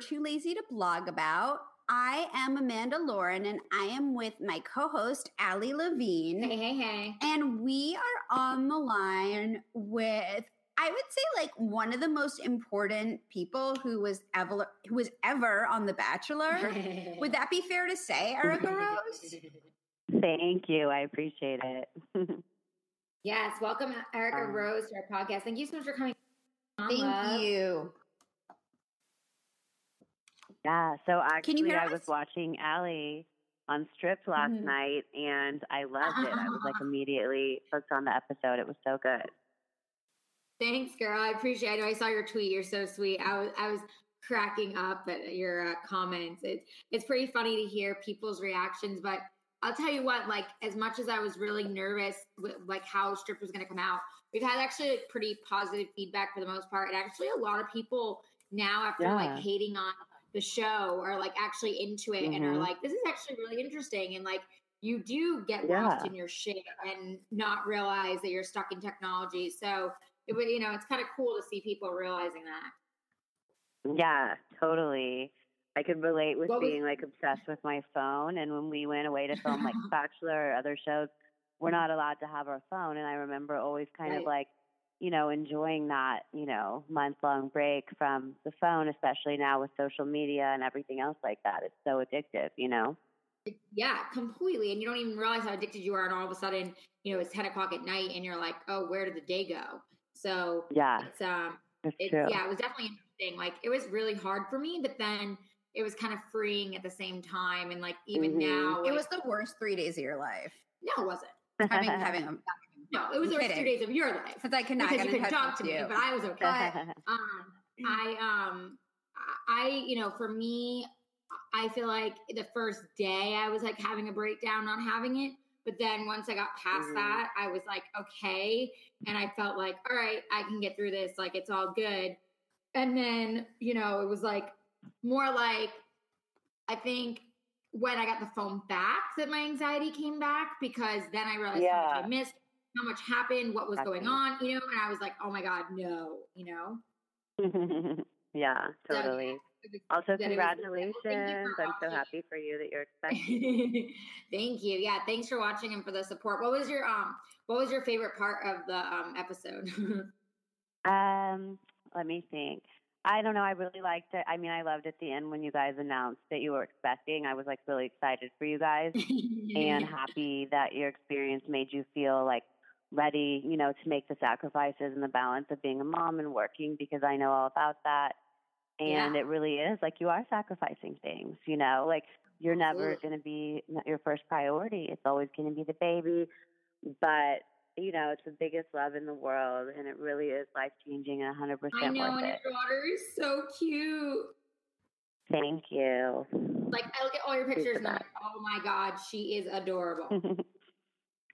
Too Lazy to Blog About. I am Amanda Lauren and I am with my co host, Allie Levine. Hey, hey, hey. And we are on the line with, I would say, like one of the most important people who was ever, who was ever on The Bachelor. would that be fair to say, Erica Rose? Thank you. I appreciate it. yes. Welcome, Erica um, Rose, to our podcast. Thank you so much for coming. Thank love. you. Yeah. So actually, I was watching Allie on Stripped last mm-hmm. night, and I loved it. I was like immediately hooked on the episode. It was so good. Thanks, girl. I appreciate. it. I I saw your tweet. You're so sweet. I was I was cracking up at your uh, comments. It's it's pretty funny to hear people's reactions, but I'll tell you what. Like as much as I was really nervous with like how Stripped was going to come out, we've had actually like, pretty positive feedback for the most part, and actually a lot of people now after yeah. like hating on the show are like actually into it mm-hmm. and are mm-hmm. like, this is actually really interesting. And like, you do get lost yeah. in your shit and not realize that you're stuck in technology. So it would, you know, it's kind of cool to see people realizing that. Yeah, totally. I could relate with what being was- like obsessed with my phone. And when we went away to film like Bachelor or other shows, we're not allowed to have our phone. And I remember always kind right. of like you know, enjoying that, you know, month long break from the phone, especially now with social media and everything else like that. It's so addictive, you know? Yeah, completely. And you don't even realize how addicted you are. And all of a sudden, you know, it's 10 o'clock at night and you're like, oh, where did the day go? So, yeah, it's, um, it's, true. yeah, it was definitely interesting. Like, it was really hard for me, but then it was kind of freeing at the same time. And like, even mm-hmm. now, it was the worst three days of your life. No, it wasn't having having a no, it was the first two days of your life because I could not because you could talk to me, but I was okay. um, I um, I you know, for me, I feel like the first day I was like having a breakdown on having it. But then once I got past mm. that, I was like, okay. And I felt like, all right, I can get through this. Like, it's all good. And then, you know, it was like more like, I think when I got the phone back that my anxiety came back because then I realized yeah. how much I missed, how much happened, what was going on, you know, and I was like, oh my God, no, you know? yeah, totally. So, also, congratulations. I'm so happy for you that you're expecting. Thank you. Yeah, thanks for watching and for the support. What was your um what was your favorite part of the um episode? um, let me think. I don't know. I really liked it. I mean, I loved at the end when you guys announced that you were expecting. I was like really excited for you guys and happy that your experience made you feel like ready, you know, to make the sacrifices and the balance of being a mom and working because I know all about that. And yeah. it really is like you are sacrificing things, you know, like you're never going to be your first priority. It's always going to be the baby. But you know, it's the biggest love in the world, and it really is life changing and 100% I know, and your daughter is so cute. Thank you. Like, I look at all your pictures and I'm like, oh my God, she is adorable.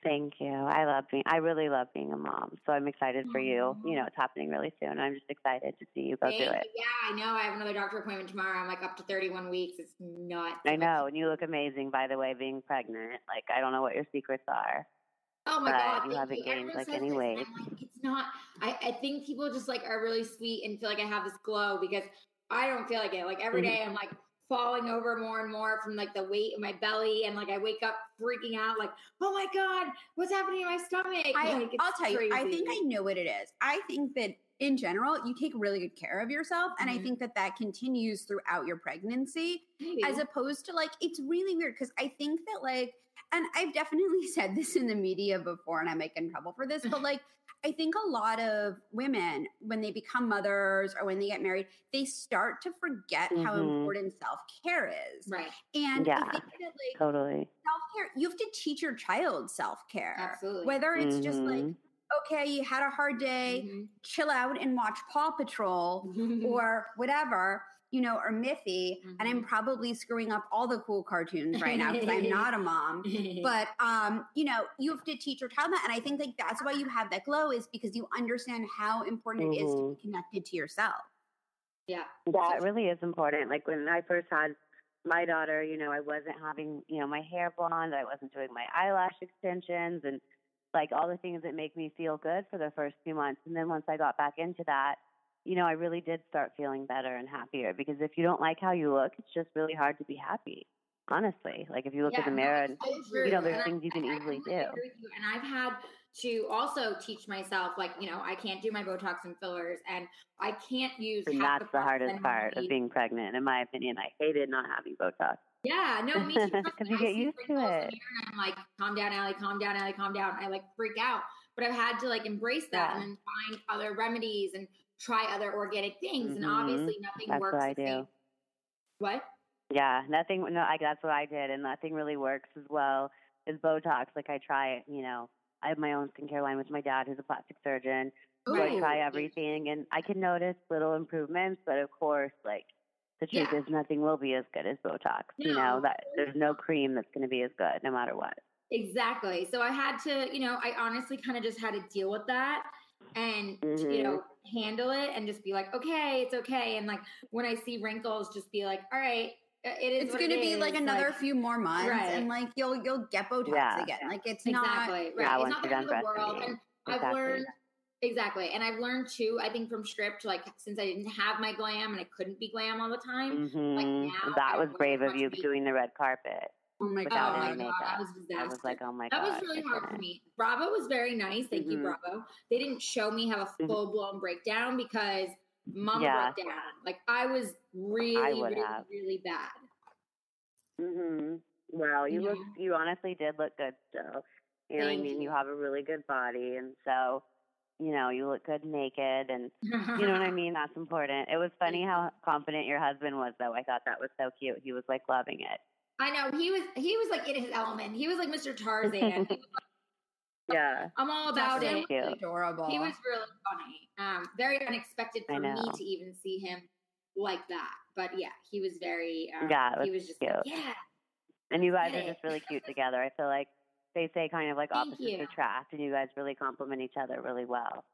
Thank you. I love being, I really love being a mom. So I'm excited for you. You know, it's happening really soon. I'm just excited to see you go Thank do it. Yeah, I know. I have another doctor appointment tomorrow. I'm like up to 31 weeks. It's not. I know. And you look amazing, by the way, being pregnant. Like, I don't know what your secrets are. Oh my god, you haven't gained like any weight. Like, it's not. I, I think people just like are really sweet and feel like I have this glow because I don't feel like it. Like every mm-hmm. day, I'm like falling over more and more from like the weight in my belly, and like I wake up freaking out, like, oh my god, what's happening in my stomach? I, like, I'll tell crazy. you, I think I know what it is. I think that in general, you take really good care of yourself. And mm-hmm. I think that that continues throughout your pregnancy, Maybe. as opposed to like, it's really weird because I think that, like, and I've definitely said this in the media before, and I might get in trouble for this, but like, I think a lot of women, when they become mothers or when they get married, they start to forget mm-hmm. how important self care is. Right. And yeah, I think that, like, totally. Self care, you have to teach your child self care. Absolutely. Whether it's mm-hmm. just like, mm-hmm okay, you had a hard day, mm-hmm. chill out and watch Paw Patrol or whatever, you know, or Miffy. Mm-hmm. And I'm mm-hmm. probably screwing up all the cool cartoons right now because I'm not a mom. But um, you know, you have to teach your child that. And I think like that's why you have that glow is because you understand how important mm-hmm. it is to be mm-hmm. connected to yourself. Yeah. That really is important. Like when I first had my daughter, you know, I wasn't having, you know, my hair blonde, I wasn't doing my eyelash extensions and like all the things that make me feel good for the first few months. And then once I got back into that, you know, I really did start feeling better and happier because if you don't like how you look, it's just really hard to be happy. Honestly, like if you look yeah, in the mirror and you know, there's and things I, you can I, easily I do. And I've had to also teach myself, like, you know, I can't do my Botox and fillers and I can't use. And that's the, the hardest part of being pregnant, in my opinion. I hated not having Botox. Yeah, no, me too. Because you get used to it. And I'm like, calm down, Allie, calm down, Allie, calm down. I like freak out. But I've had to like embrace that yeah. and then find other remedies and try other organic things. Mm-hmm. And obviously nothing that's works. What I do. Same. What? Yeah, nothing. No, I, that's what I did, and nothing really works as well as Botox. Like I try it, you know. I have my own skincare line with my dad, who's a plastic surgeon. So I try everything, and I can notice little improvements. But of course, like the truth yeah. is, nothing will be as good as Botox. No. You know that there's no cream that's going to be as good, no matter what. Exactly. So I had to, you know, I honestly kind of just had to deal with that and mm-hmm. you know handle it and just be like okay it's okay and like when i see wrinkles just be like all right it is it's going to it be is. like another like, few more months right. and like you'll you'll get botox yeah. again like it's exactly not right yeah, it's not the end of the world and exactly. i've learned exactly and i've learned too i think from Stripped like since i didn't have my glam and i couldn't be glam all the time mm-hmm. like now that was brave of you doing the red carpet Oh my god, oh my god, that was disaster. I was like, oh my that god, that was really hard for me. Bravo was very nice, thank mm-hmm. you, Bravo. They didn't show me have a mm-hmm. full blown breakdown because Mama yeah. broke down. Like I was really, I really, have. really bad. Mhm. Well, you yeah. look. You honestly did look good though. You know, I mean, you. you have a really good body, and so you know, you look good naked and you know what I mean? That's important. It was funny how confident your husband was though. I thought that was so cute. He was like loving it. I know he was he was like in his element. He was like Mr. Tarzan. yeah, I'm all about That's it. So adorable. He was really funny. Um, very unexpected for me to even see him like that. But yeah, he was very. Um, yeah, was he was just cute. Like, yeah. And you guys are just really cute together. I feel like they say kind of like Thank opposites you. attract, and you guys really complement each other really well.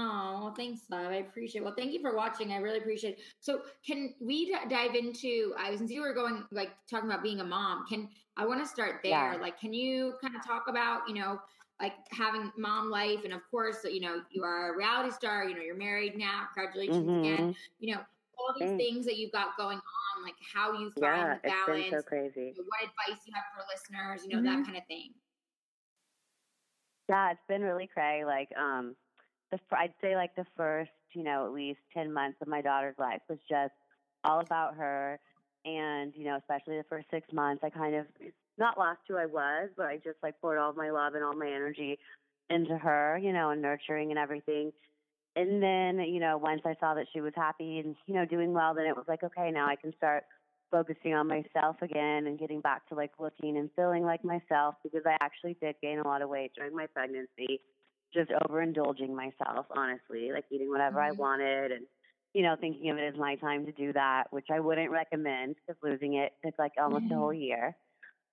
Oh, well, thanks, love. I appreciate it. Well, thank you for watching. I really appreciate it. So, can we d- dive into, I since you were going, like, talking about being a mom, can, I want to start there. Yeah. Like, can you kind of talk about, you know, like having mom life? And of course, you know, you are a reality star, you know, you're married now. Congratulations mm-hmm. again. You know, all these Thanks. things that you've got going on, like how you find yeah, the balance. It's been so crazy. You know, what advice you have for listeners, you know, mm-hmm. that kind of thing. Yeah, it's been really crazy. Like, um, the I'd say like the first, you know, at least 10 months of my daughter's life was just all about her. And, you know, especially the first six months, I kind of not lost who I was, but I just like poured all my love and all my energy into her, you know, and nurturing and everything. And then, you know, once I saw that she was happy and, you know, doing well, then it was like, okay, now I can start focusing on myself again and getting back to like looking and feeling like myself because I actually did gain a lot of weight during my pregnancy just overindulging myself, honestly, like eating whatever mm-hmm. I wanted and, you know, thinking of it as my time to do that, which I wouldn't recommend because losing it took like almost mm-hmm. a whole year.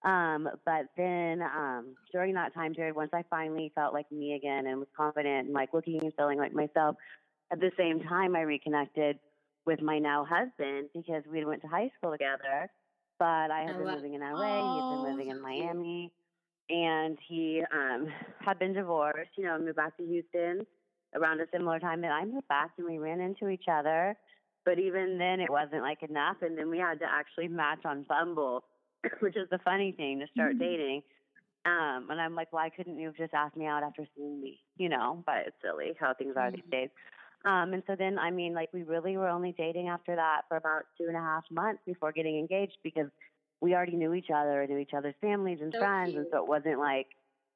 Um, but then um, during that time period, once I finally felt like me again and was confident and like looking and feeling like myself, at the same time, I reconnected with my now husband because we went to high school together. But I had I been living in LA, oh, he had been living in Miami and he um had been divorced, you know, moved back to Houston around a similar time that I moved back and we ran into each other. But even then it wasn't like enough and then we had to actually match on Bumble, which is the funny thing to start mm-hmm. dating. Um, and I'm like, why couldn't you have just asked me out after seeing me? You know, but it's silly how things are mm-hmm. these days. Um, and so then, I mean, like we really were only dating after that for about two and a half months before getting engaged because we already knew each other, knew each other's families and so friends, cute. and so it wasn't like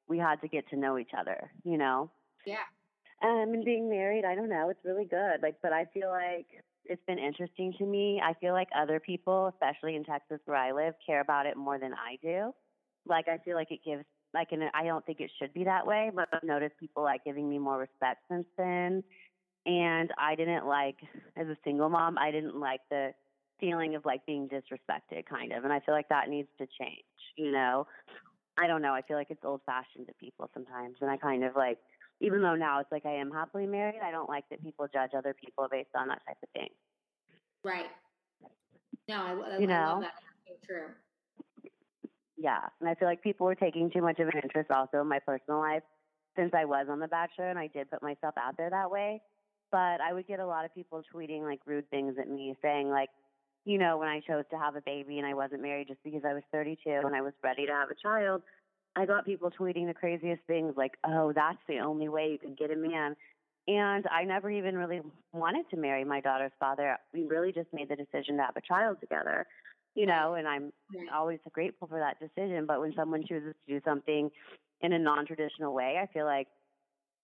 we had to get to know each other, you know. Yeah. Um, and being married, I don't know, it's really good. Like, but I feel like it's been interesting to me. I feel like other people, especially in Texas where I live, care about it more than I do. Like, I feel like it gives like, and I don't think it should be that way, but I've noticed people like giving me more respect since then. And I didn't like, as a single mom, I didn't like the feeling of like being disrespected kind of and i feel like that needs to change you know? I don't know i feel like it's old fashioned to people sometimes and i kind of like even though now it's like i am happily married i don't like that people judge other people based on that type of thing. Right. No i, I, you know? I love that. So true. Yeah and i feel like people were taking too much of an interest also in my personal life since i was on the bachelor and i did put myself out there that way but I would get a lot of people tweeting like rude things at me, saying like, you know, when I chose to have a baby and I wasn't married just because I was 32 and I was ready to have a child, I got people tweeting the craziest things like, oh, that's the only way you can get a man. And I never even really wanted to marry my daughter's father. We really just made the decision to have a child together, you know, and I'm always grateful for that decision. But when someone chooses to do something in a non traditional way, I feel like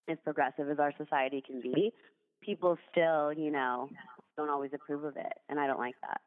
as progressive as our society can be, people still, you know, don't always approve of it. And I don't like that.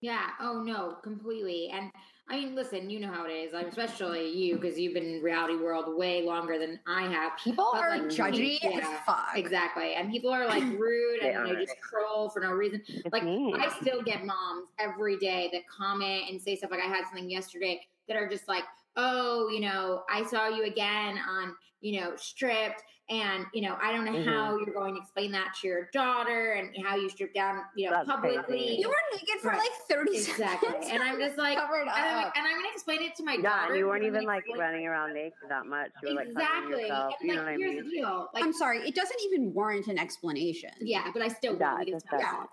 Yeah. Oh no, completely. And I mean, listen, you know how it is. Like, especially you, because you've been in reality world way longer than I have. People but, are like, judgy yeah, as fuck. Exactly. And people are like rude and they just troll for no reason. Like I still get moms every day that comment and say stuff like I had something yesterday that are just like, oh, you know, I saw you again on, you know, stripped and, you know, I don't know mm-hmm. how you're going to explain that to your daughter and how you strip down, you know, That's publicly. Crazy. You were naked for right. like 30 exactly. seconds. And I'm just like, covered up. And I'm, and I'm going to explain it to my yeah, daughter. Yeah, you weren't even like running around naked that much. You were exactly. like, yourself. You like, know what here's I mean? the deal. Like, I'm sorry. It doesn't even warrant an explanation. Yeah, but I still yeah, want to yeah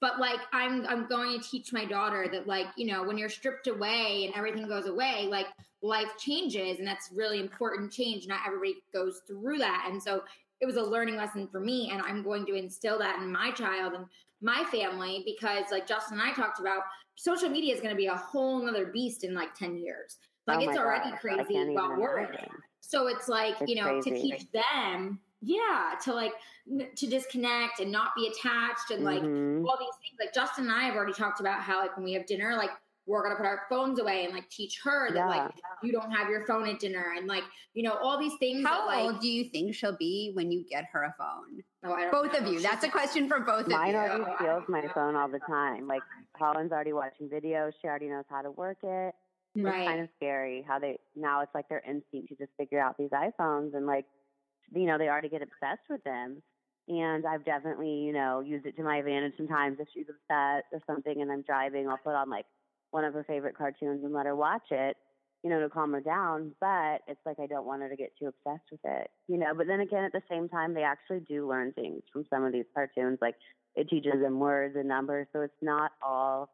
but like i'm i'm going to teach my daughter that like you know when you're stripped away and everything goes away like life changes and that's really important change not everybody goes through that and so it was a learning lesson for me and i'm going to instill that in my child and my family because like justin and i talked about social media is going to be a whole nother beast in like 10 years like oh it's already God. crazy about work so it's like it's you know crazy. to teach them yeah to like n- to disconnect and not be attached and like mm-hmm. all these things like justin and i have already talked about how like when we have dinner like we're gonna put our phones away and like teach her that yeah. like you don't have your phone at dinner and like you know all these things. How that, old do you think she'll be when you get her a phone? Oh, both know. of you. That's a question for both Mine of you. Mine already steals my phone all the time. Like Holland's already watching videos. She already knows how to work it. It's right. kind of scary how they now it's like their instinct to just figure out these iPhones and like you know they already get obsessed with them. And I've definitely, you know, used it to my advantage sometimes if she's upset or something and I'm driving, I'll put on like one of her favorite cartoons and let her watch it, you know, to calm her down. But it's like I don't want her to get too obsessed with it, you know. But then again, at the same time, they actually do learn things from some of these cartoons. Like it teaches them words and numbers, so it's not all,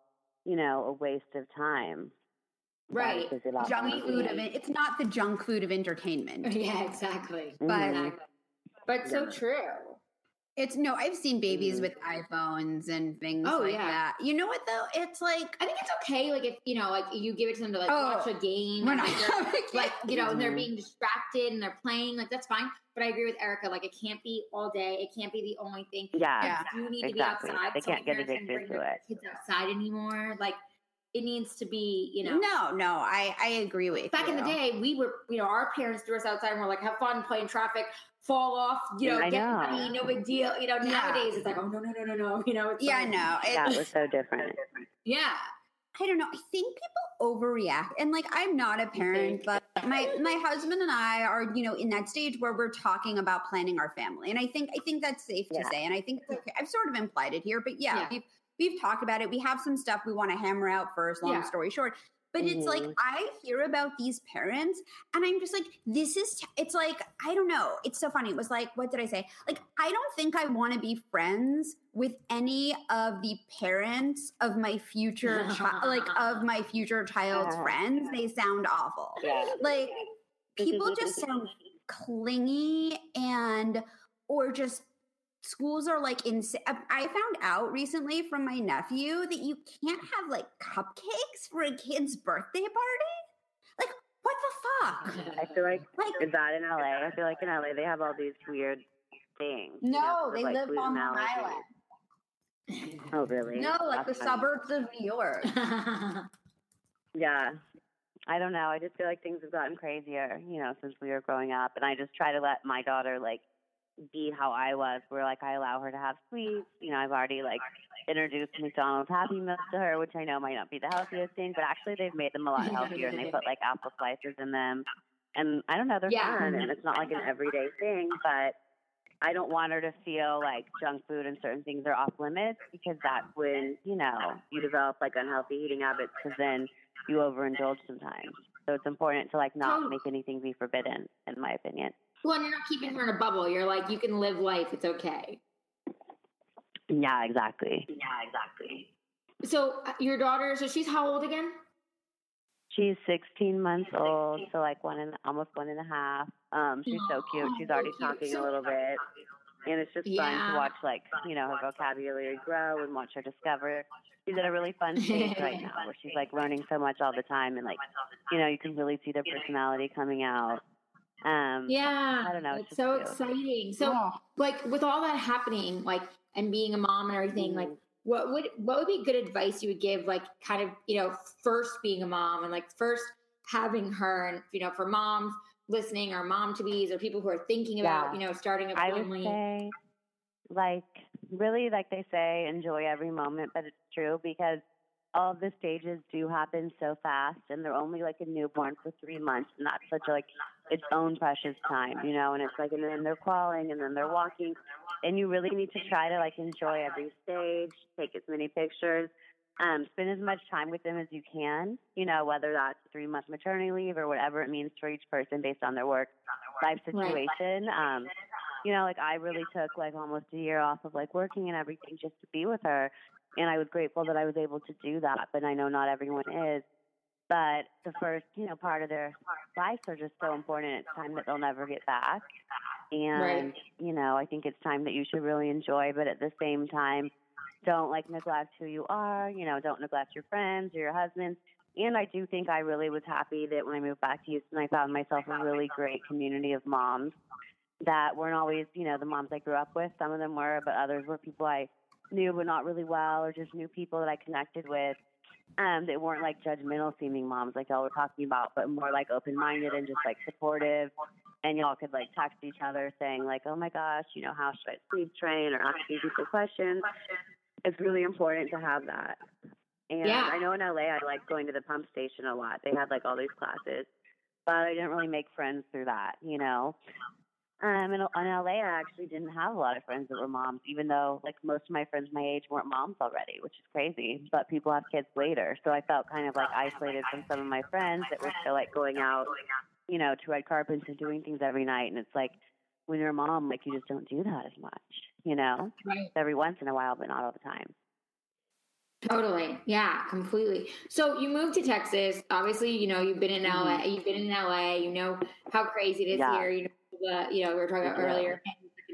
you know, a waste of time. Right, junk food of it. It's not the junk food of entertainment. Yeah, exactly. But mm-hmm. but so true. It's no, I've seen babies mm. with iPhones and things oh, like yeah. that. You know what though? It's like I think it's okay. Like if you know, like you give it to them to like oh, watch a game, we're not like you know, and they're being distracted and they're playing. Like that's fine. But I agree with Erica. Like it can't be all day. It can't be the only thing. Yeah, you need exactly. to be outside. They can't get addicted to it. Kids outside anymore. Like it needs to be, you know. No, no, I I agree with Back you. in the day, we were, you know, our parents threw us outside and we're like, have fun playing traffic, fall off, you know, I get know. money, no big deal. You know, yeah. nowadays it's like, oh no, no, no, no, no. You know, yeah, I know. It, that was so different. Yeah. I don't know. I think people overreact, and like I'm not a parent, but my my husband and I are, you know, in that stage where we're talking about planning our family, and I think I think that's safe yeah. to say, and I think okay. I've sort of implied it here, but yeah, yeah. We've talked about it. We have some stuff we want to hammer out first. Long yeah. story short, but mm-hmm. it's like mm-hmm. I hear about these parents and I'm just like, this is, t- it's like, I don't know. It's so funny. It was like, what did I say? Like, I don't think I want to be friends with any of the parents of my future, chi- like, of my future child's friends. They sound awful. Yeah. Like, people just sound clingy and, or just schools are like insane. Um, I found out recently from my nephew that you can't have like cupcakes for a kid's birthday party. Like, what the fuck? I feel like, like is that in LA? I feel like in LA they have all these weird things. No, you know, they like live on Long Island. Oh, really? No, like That's the funny. suburbs of New York. yeah. I don't know. I just feel like things have gotten crazier, you know, since we were growing up. And I just try to let my daughter, like, be how I was, where like I allow her to have sweets. You know, I've already like introduced McDonald's Happy Meals to her, which I know might not be the healthiest thing, but actually they've made them a lot healthier and they put like apple slices in them. And I don't know, they're yeah. fun and it's not like an everyday thing, but I don't want her to feel like junk food and certain things are off limits because that's when, you know, you develop like unhealthy eating habits because then you overindulge sometimes. So it's important to like not make anything be forbidden, in my opinion. Well, and you're not keeping her in a bubble. You're like, you can live life. It's okay. Yeah, exactly. Yeah, exactly. So uh, your daughter, so she's how old again? She's 16 months old, so like one and almost one and a half. Um, she's so cute. She's already talking a little bit, and it's just yeah. fun to watch like you know her vocabulary grow and watch her discover. She's at a really fun stage right now where she's like learning so much all the time, and like you know you can really see their personality coming out. Um, yeah, I don't know. It's, it's so exciting. So, yeah. like with all that happening, like and being a mom and everything, mm-hmm. like what would what would be good advice you would give like kind of you know first being a mom and like first having her and you know for moms listening or mom to be's or people who are thinking about you know starting a family I would say, like really like they say enjoy every moment but it's true because all of the stages do happen so fast and they're only like a newborn for three months and that's such a, like its own precious time you know and it's like and then they're crawling and then they're walking and you really need to try to like enjoy every stage take as many pictures um, spend as much time with them as you can you know whether that's three month maternity leave or whatever it means for each person based on their work life situation um, you know like i really took like almost a year off of like working and everything just to be with her and I was grateful that I was able to do that. But I know not everyone is. But the first, you know, part of their lives are just so important. It's time that they'll never get back. And, right. you know, I think it's time that you should really enjoy, but at the same time, don't like neglect who you are, you know, don't neglect your friends or your husbands. And I do think I really was happy that when I moved back to Houston, I found myself a really great community of moms that weren't always, you know, the moms I grew up with. Some of them were, but others were people I knew but not really well, or just new people that I connected with. Um, that weren't like judgmental seeming moms like y'all were talking about, but more like open minded and just like supportive. And y'all could like text each other saying like, "Oh my gosh, you know, how should I sleep train?" or ask asking people questions. It's really important to have that. And yeah. I know in LA, I like going to the pump station a lot. They had like all these classes, but I didn't really make friends through that, you know. Um, in, in LA, I actually didn't have a lot of friends that were moms, even though like most of my friends my age weren't moms already, which is crazy. But people have kids later, so I felt kind of like isolated from some of my friends that were still like going out, you know, to red carpets and doing things every night. And it's like when you're a mom, like you just don't do that as much, you know, right. every once in a while, but not all the time. Totally. Yeah, completely. So you moved to Texas. Obviously, you know, you've been in LA, mm-hmm. you've been in LA, you know how crazy it is yeah. here. You know the you know we were talking about yeah. earlier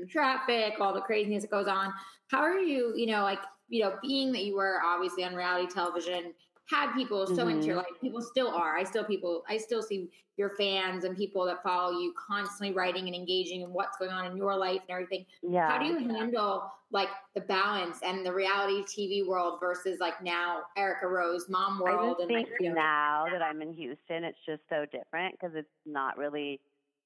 traffic all the craziness that goes on how are you you know like you know being that you were obviously on reality television had people so mm-hmm. into your mm-hmm. life people still are i still people i still see your fans and people that follow you constantly writing and engaging in what's going on in your life and everything yeah how do you handle like the balance and the reality tv world versus like now erica rose mom world I just and think like, you know, now that i'm in houston it's just so different because it's not really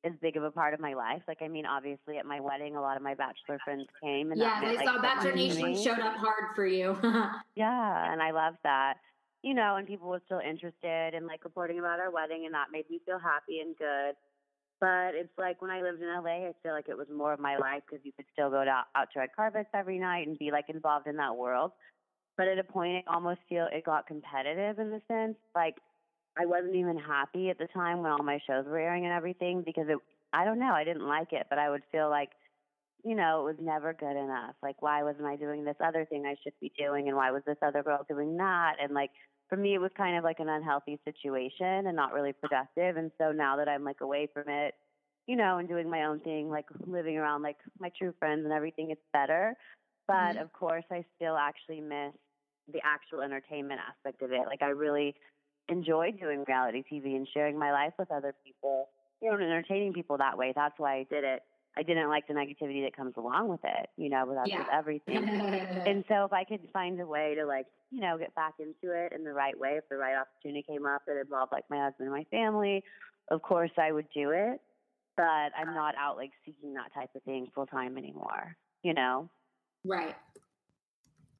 as big of a part of my life. Like, I mean, obviously at my wedding, a lot of my bachelor friends came. And yeah, they saw Bachelor Nation showed up hard for you. yeah, and I love that. You know, and people were still interested in like reporting about our wedding, and that made me feel happy and good. But it's like when I lived in LA, I feel like it was more of my life because you could still go to, out to red carpets every night and be like involved in that world. But at a point, it almost feel it got competitive in the sense like I wasn't even happy at the time when all my shows were airing and everything because it I don't know, I didn't like it, but I would feel like you know, it was never good enough. Like why wasn't I doing this other thing I should be doing and why was this other girl doing that? And like for me it was kind of like an unhealthy situation and not really productive. And so now that I'm like away from it, you know, and doing my own thing, like living around like my true friends and everything, it's better. But mm-hmm. of course I still actually miss the actual entertainment aspect of it. Like I really enjoy doing reality TV and sharing my life with other people, you know, and entertaining people that way. That's why I did it. I didn't like the negativity that comes along with it, you know, with, yeah. with everything. and so if I could find a way to like, you know, get back into it in the right way, if the right opportunity came up that involved like my husband and my family, of course I would do it. But I'm not out like seeking that type of thing full time anymore, you know? Right.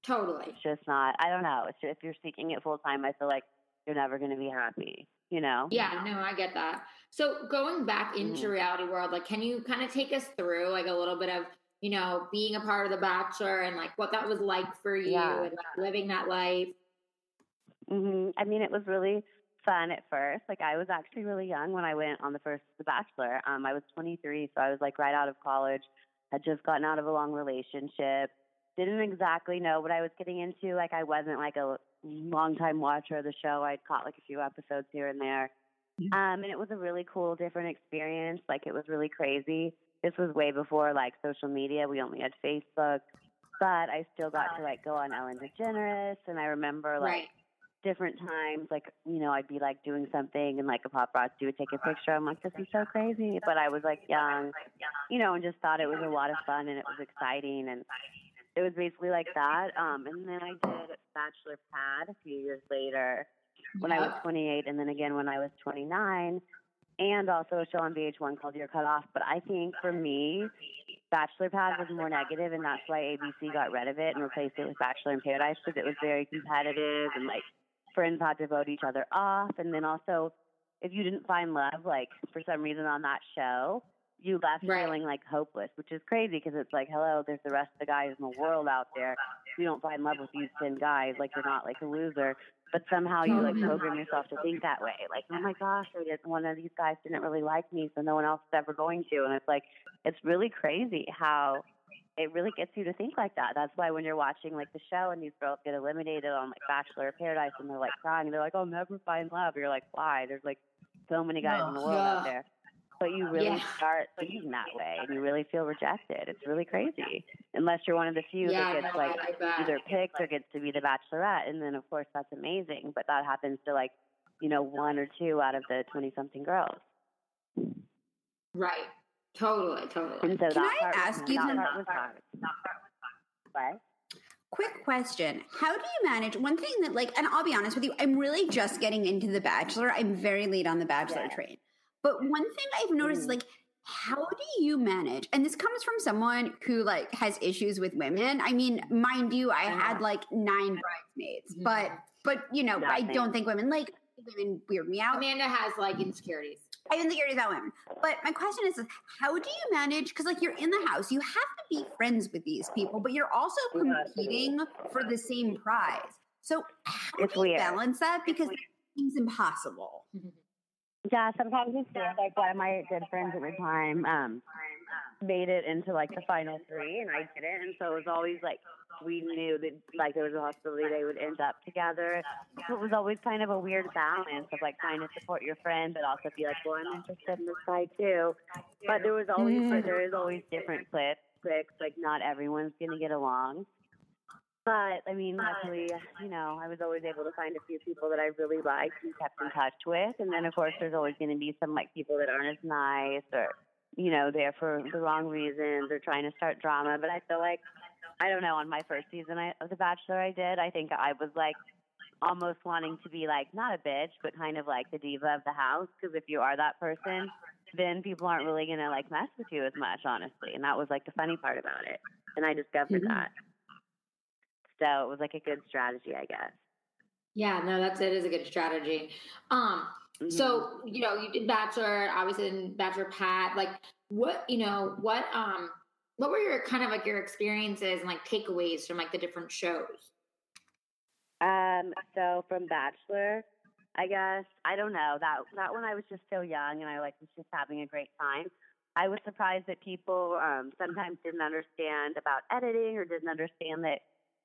Totally. It's just not, I don't know. It's just, if you're seeking it full time, I feel like you're never going to be happy, you know? Yeah, no, I get that. So going back into mm-hmm. reality world, like, can you kind of take us through like a little bit of, you know, being a part of The Bachelor and like what that was like for you yeah. and like, living that life? Mm-hmm. I mean, it was really fun at first. Like, I was actually really young when I went on the first The Bachelor. Um, I was 23, so I was like right out of college. Had just gotten out of a long relationship didn't exactly know what I was getting into. Like I wasn't like a long time watcher of the show. I'd caught like a few episodes here and there. Um, and it was a really cool, different experience. Like it was really crazy. This was way before like social media. We only had Facebook, but I still got to like go on Ellen DeGeneres, and I remember like right. different times, like you know, I'd be like doing something, and like a paparazzi would take a picture. I'm like, this is so crazy, but I was like young, you know, and just thought it was a lot of fun and it was exciting, and it was basically like that. Um, and then I did Bachelor Pad a few years later when yep. I was 28, and then again when I was 29, and also a show on VH1 called You're Cut Off. But I think for me, Bachelor Pad was more negative, and that's why ABC got rid of it and replaced it with Bachelor in Paradise because it was very competitive and like friends had to vote each other off. And then also, if you didn't find love, like for some reason on that show, you left right. feeling like hopeless, which is crazy because it's like, hello, there's the rest of the guys in the world out there. If you don't find love with these 10 guys, like you're not like a loser but somehow you like mm-hmm. program yourself to think that way. Like, oh my gosh, I one of these guys didn't really like me, so no one else is ever going to. And it's like, it's really crazy how it really gets you to think like that. That's why when you're watching like the show and these girls get eliminated on like Bachelor of Paradise and they're like crying, they're like, "I'll never find love." You're like, why? There's like so many guys in the world yeah. out there but you really yeah. start thinking that way and you really feel rejected. It's really crazy. Unless you're one of the few yeah, that gets like either picked or gets to be the bachelorette. And then of course that's amazing. But that happens to like, you know, one or two out of the twenty something girls. Right. Totally, totally. And so Can I part, ask you that part was hard. What? Quick question. How do you manage one thing that like and I'll be honest with you, I'm really just getting into the bachelor. I'm very late on the bachelor yeah. train. But one thing I've noticed is mm. like, how do you manage? And this comes from someone who like has issues with women. I mean, mind you, I had like nine bridesmaids, mm-hmm. but but you know, Nothing. I don't think women like women weird me out. Amanda has like insecurities. I have insecurities about women. But my question is, how do you manage? Because like you're in the house, you have to be friends with these people, but you're also competing for the same prize. So how it's do you weird. balance that? Because it seems impossible. Yeah, sometimes it's weird. Like one of my good friends at the time um, made it into like the final three, and I didn't. And so it was always like we knew that like there was a possibility they would end up together. So it was always kind of a weird balance of like trying to support your friend, but also be like, well, I'm interested in this guy too. But there was always mm. there is always different clips. Clicks like not everyone's gonna get along. But I mean, luckily, you know, I was always able to find a few people that I really liked and kept in touch with. And then, of course, there's always going to be some like people that aren't as nice or, you know, there for the wrong reasons or trying to start drama. But I feel like, I don't know, on my first season of The Bachelor, I did. I think I was like almost wanting to be like not a bitch, but kind of like the diva of the house. Because if you are that person, then people aren't really going to like mess with you as much, honestly. And that was like the funny part about it. And I discovered mm-hmm. that. So it was like a good strategy, I guess. Yeah, no, that's it is a good strategy. Um, mm-hmm. so you know, you did Bachelor, obviously in Bachelor Pad. Like, what you know, what um, what were your kind of like your experiences and like takeaways from like the different shows? Um, so from Bachelor, I guess I don't know that that one I was just so young and I like was just having a great time. I was surprised that people um, sometimes didn't understand about editing or didn't understand that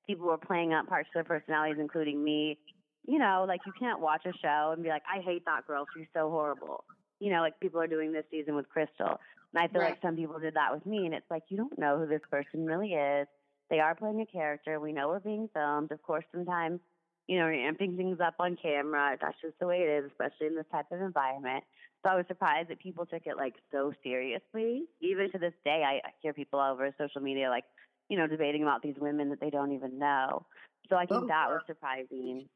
people were playing up parts of their personalities, including me. You know, like you can't watch a show and be like, I hate that girl. She's so horrible. You know, like people are doing this season with Krystal. And I feel right. like some people did that with me. And it's like, you don't know who this person really is. They are playing a character. We know we're being filmed. Of course, sometimes, you know, you're amping things up on camera. That's just the way it is, especially in this type of environment. So I was surprised that people took it like so seriously. Even to this day, I hear people all over social media like, you know, debating about these women that they don't even know. So I think oh, that was surprising.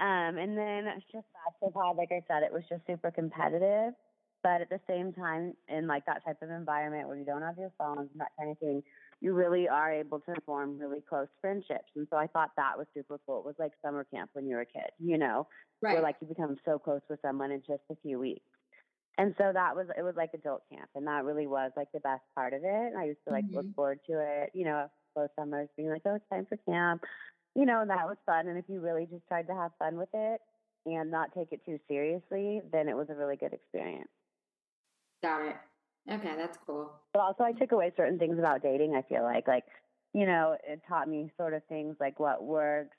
Um, and then it's just Pad, like I said, it was just super competitive. But at the same time, in like that type of environment where you don't have your phones and that kind of thing, you really are able to form really close friendships. And so I thought that was super cool. It was like summer camp when you were a kid, you know, right. where like you become so close with someone in just a few weeks. And so that was it was like adult camp, and that really was like the best part of it. And I used to like mm-hmm. look forward to it, you know, both summers, being like, oh, it's time for camp, you know, and that was fun. And if you really just tried to have fun with it and not take it too seriously, then it was a really good experience. Got it. Okay, that's cool. But also, I took away certain things about dating. I feel like, like you know, it taught me sort of things like what works.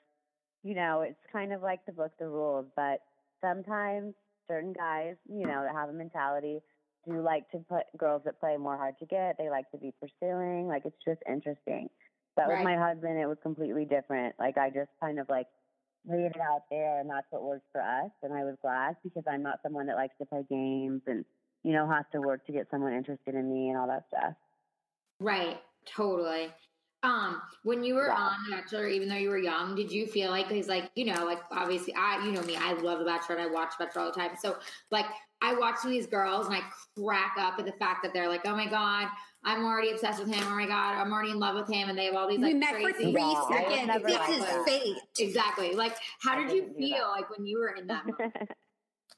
You know, it's kind of like the book, the rules, but sometimes certain guys, you know, that have a mentality do like to put girls that play more hard to get. They like to be pursuing. Like it's just interesting. But right. with my husband, it was completely different. Like I just kind of like laid it out there, and that's what worked for us. And I was glad because I'm not someone that likes to play games and you know has to work to get someone interested in me and all that stuff. Right. Totally. Um, when you were yeah. on The Bachelor, even though you were young, did you feel like he's like, you know, like obviously I, you know me, I love The Bachelor and I watch Bachelor all the time. So like I watch some of these girls and I crack up at the fact that they're like, oh my God, I'm already obsessed with him. Oh my God, I'm already in love with him. And they have all these like we met crazy for three yeah, seconds. This is fate. Exactly. Like, how did you feel like when you were in that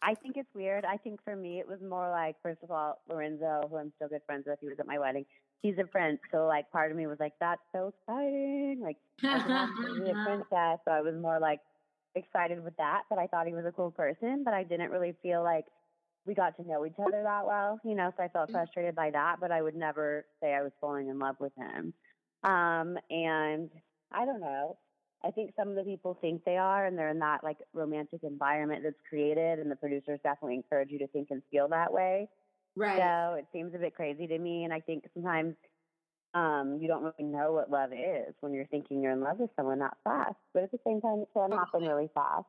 I think it's weird. I think for me, it was more like, first of all, Lorenzo, who I'm still good friends with, he was at my wedding. He's a prince. So, like, part of me was like, that's so exciting. Like, he's a princess. So I was more like excited with that. But I thought he was a cool person. But I didn't really feel like we got to know each other that well, you know, so I felt mm. frustrated by that, but I would never say I was falling in love with him. Um, and I don't know. I think some of the people think they are, and they're in that like romantic environment that's created, and the producers definitely encourage you to think and feel that way. Right. So it seems a bit crazy to me, and I think sometimes um, you don't really know what love is when you're thinking you're in love with someone that fast. But at the same time, it can happen really fast.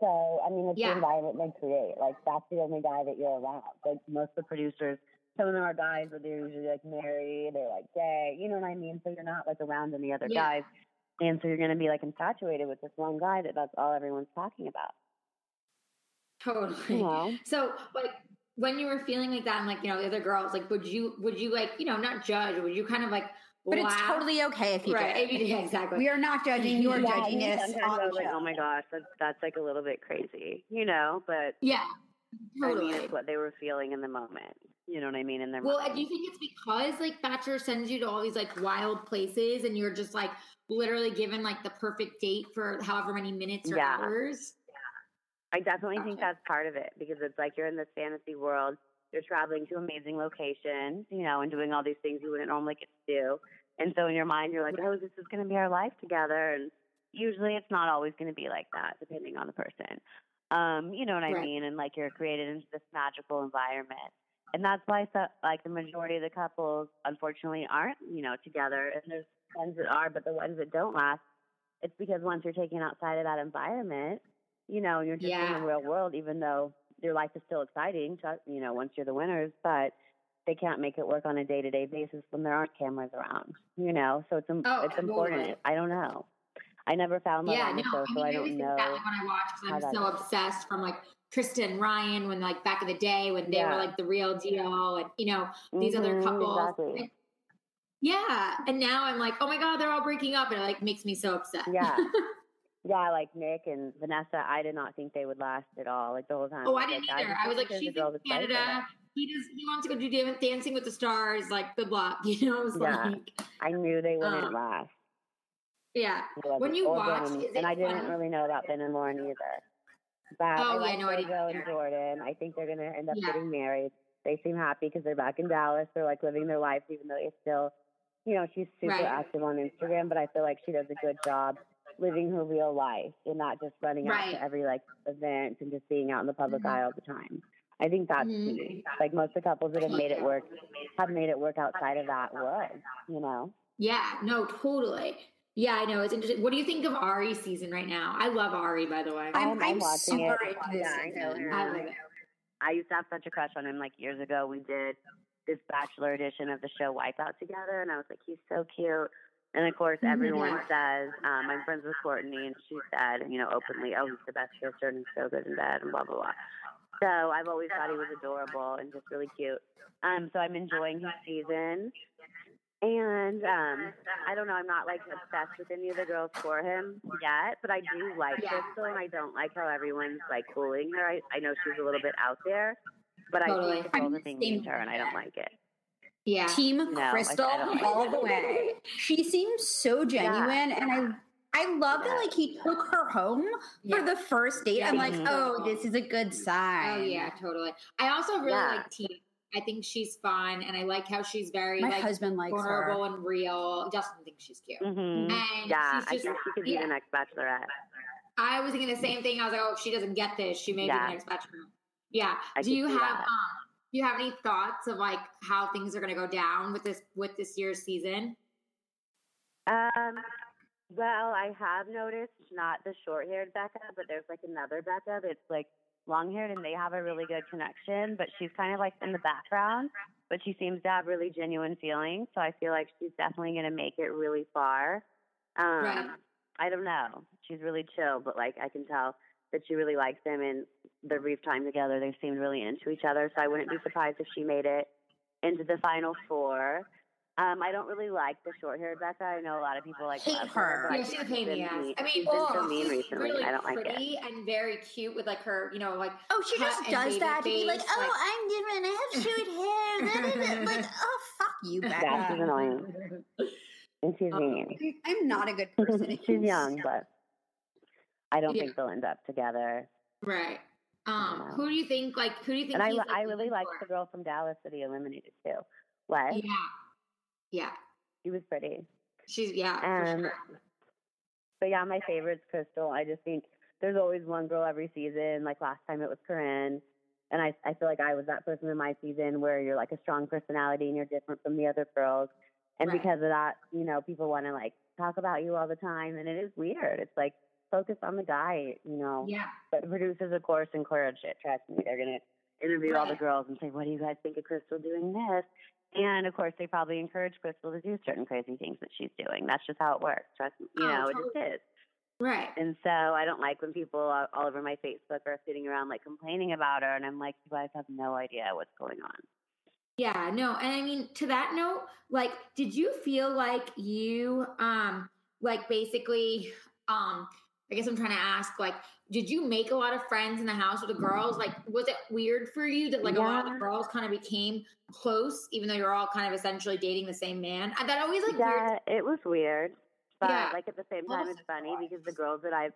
So, I mean, it's yeah. the environment they create. Like, that's the only guy that you're around. Like, most of the producers, some of them are guys, but they're usually like married or like gay. You know what I mean? So you're not like around any other yeah. guys. And so you're going to be like infatuated with this one guy that that's all everyone's talking about. Totally. You know? So, like, when you were feeling like that and like, you know, the other girls, like, would you, would you like, you know, not judge, would you kind of like, but it's totally okay if you right. did. If you did, exactly. We are not judging. You are yeah, judging us. Sometimes I was like, oh my gosh, that's, that's like a little bit crazy, you know. But yeah, totally. I mean, it's what they were feeling in the moment. You know what I mean? In their well, mind. do you think it's because like Bachelor sends you to all these like wild places, and you're just like literally given like the perfect date for however many minutes or yeah. hours? I definitely gotcha. think that's part of it because it's like you're in this fantasy world you're traveling to amazing locations, you know, and doing all these things you wouldn't normally get to do. And so in your mind, you're like, oh, this is going to be our life together. And usually it's not always going to be like that, depending on the person. Um, you know what I right. mean? And like you're created into this magical environment. And that's why, so, like, the majority of the couples, unfortunately, aren't, you know, together. And there's ones that are, but the ones that don't last, it's because once you're taken outside of that environment, you know, you're just yeah. in the real world, even though your life is still exciting, you know, once you're the winners, but they can't make it work on a day to day basis when there aren't cameras around, you know? So it's, oh, it's important. I don't know. I never found love yeah, on the no, show, so I, don't know. That, like, when I watch, because I'm so obsessed from like Trista and Ryan when like back in the day when they yeah. were like the real deal, and you know these mm-hmm, other couples. Exactly. And, yeah, and now I'm like, oh my god, they're all breaking up, and it like makes me so upset. Yeah, Yeah, like Nick and Vanessa, I did not think they would last at all. Like the whole time. Oh, I didn't like, either. I, I was like, she's in Canada. He does. He wants to go do Dancing with the Stars. Like, good luck. You know, it yeah, like, I knew they wouldn't um, last. Yeah. When you watched, ben, and I didn't really know about Ben and Lauren either. But oh, I yeah, no, I didn't. and Jordan. I think they're gonna end up yeah. getting married. They seem happy because they're back in Dallas. They're like living their lives, even though they still, you know, she's super right. active on Instagram. But I feel like she does a good job living her real life and not just running right. out to every like event and just being out in the public mm-hmm. eye all the time. I think that's mm-hmm. key. Like most of the couples that have made it work have made it work outside of that world, you know? Yeah, no, totally. Yeah, I know. It's interesting. What do you think of Arie season right now? I love Arie, by the way. I'm, I'm, I'm watching it. Yeah, I know. I, love it. I used to have such a crush on him like years ago. We did this bachelor edition of the show Wipeout together, and I was like, he's so cute. And of course, mm-hmm. everyone says, um, I'm friends with Courtney, and she said, you know, openly, oh, he's the best sister and he's so good in bed, and blah, blah, blah. So I've always thought he was adorable and just really cute. Um, so I'm enjoying his season. And um, I don't know, I'm not like obsessed with any of the girls for him yet, but I do like. Krystal, and I don't like how everyone's like bullying her. I, I know she's a little bit out there, but totally. I think the whole thing means her, and I don't like it. Yeah. Team no, Krystal all the way. She seems so genuine yeah. and I I love yeah. that like he took her home yeah. for the first date. I'm like, oh, this is a good sign. Oh yeah, totally. I also really like Tia I think she's fun, and I like how she's very My like husband likes vulnerable her. and real. Justin thinks she's cute. Mm-hmm. And Yeah, she's I just, think she could be yeah. the next bachelorette. I was thinking the same thing. I was like, oh, if she doesn't get this, she may Yeah. be the next bachelor. Yeah. I Do you have that. um do you have any thoughts of like how things are gonna go down with this with this year's season? Um, well, I have noticed not the short-haired Becca, but there's like another Becca that's like long-haired, and they have a really good connection. But she's kind of like in the background, but she seems to have really genuine feelings. So I feel like she's definitely going to make it really far. Um, Right. I don't know. She's really chill, but like I can tell that she really likes him, and the brief time together, they seemed really into each other. So I wouldn't be surprised if she made it into the final four. Um, I don't really like the short-haired Becca. I know a lot of people like Hate love her. but I Yeah, think she's a pain in the been ass. mean- I mean, she's been oh, so mean she's recently. really I don't like it. pretty and very cute with like her, you know, like Oh, she just does baby that to be like, oh, like- I'm different. I have short hair. Da, da, da." like, oh, fuck you, Becca. Yeah, she's annoying. And she's Um, mean. I'm not a good person. she's young, but I don't Yeah. think they'll end up together. right. Um, who do you think like who do you think And I, like, I really liked for? the girl from Dallas that he eliminated too. What? Yeah. Yeah. She was pretty. She's yeah, Um, for sure. But yeah, my favorite's Krystal. I just think there's always one girl every season. Like last time it was Corinne. And I, I feel like I was that person in my season where you're like a strong personality and you're different from the other girls. And Right. because of that, you know, people want to like talk about you all the time. And it is weird. It's like focus on the guy, you know. Yeah. But the producers, of course, encourage it. Trust me. They're going to interview all the girls and say, what do you guys think of Krystal doing this? And of course, they probably encourage Krystal to do certain crazy things that she's doing. That's just how it works. Trust me. You Oh, know, it just is. Right. And so I don't like when people all all over my Facebook are sitting around like complaining about her, and I'm like, you guys have no idea what's going on. Yeah, no, and I mean to that note, like, did you feel like you, um, like basically, um, I guess I'm trying to ask, like, did you make a lot of friends in the house with the girls? Like, was it weird for you that like a lot of the girls kind of became close, even though you're all kind of essentially dating the same man? And that always like weird. yeah, it was weird, but Yeah. like at the same time, was it's funny because the girls that I've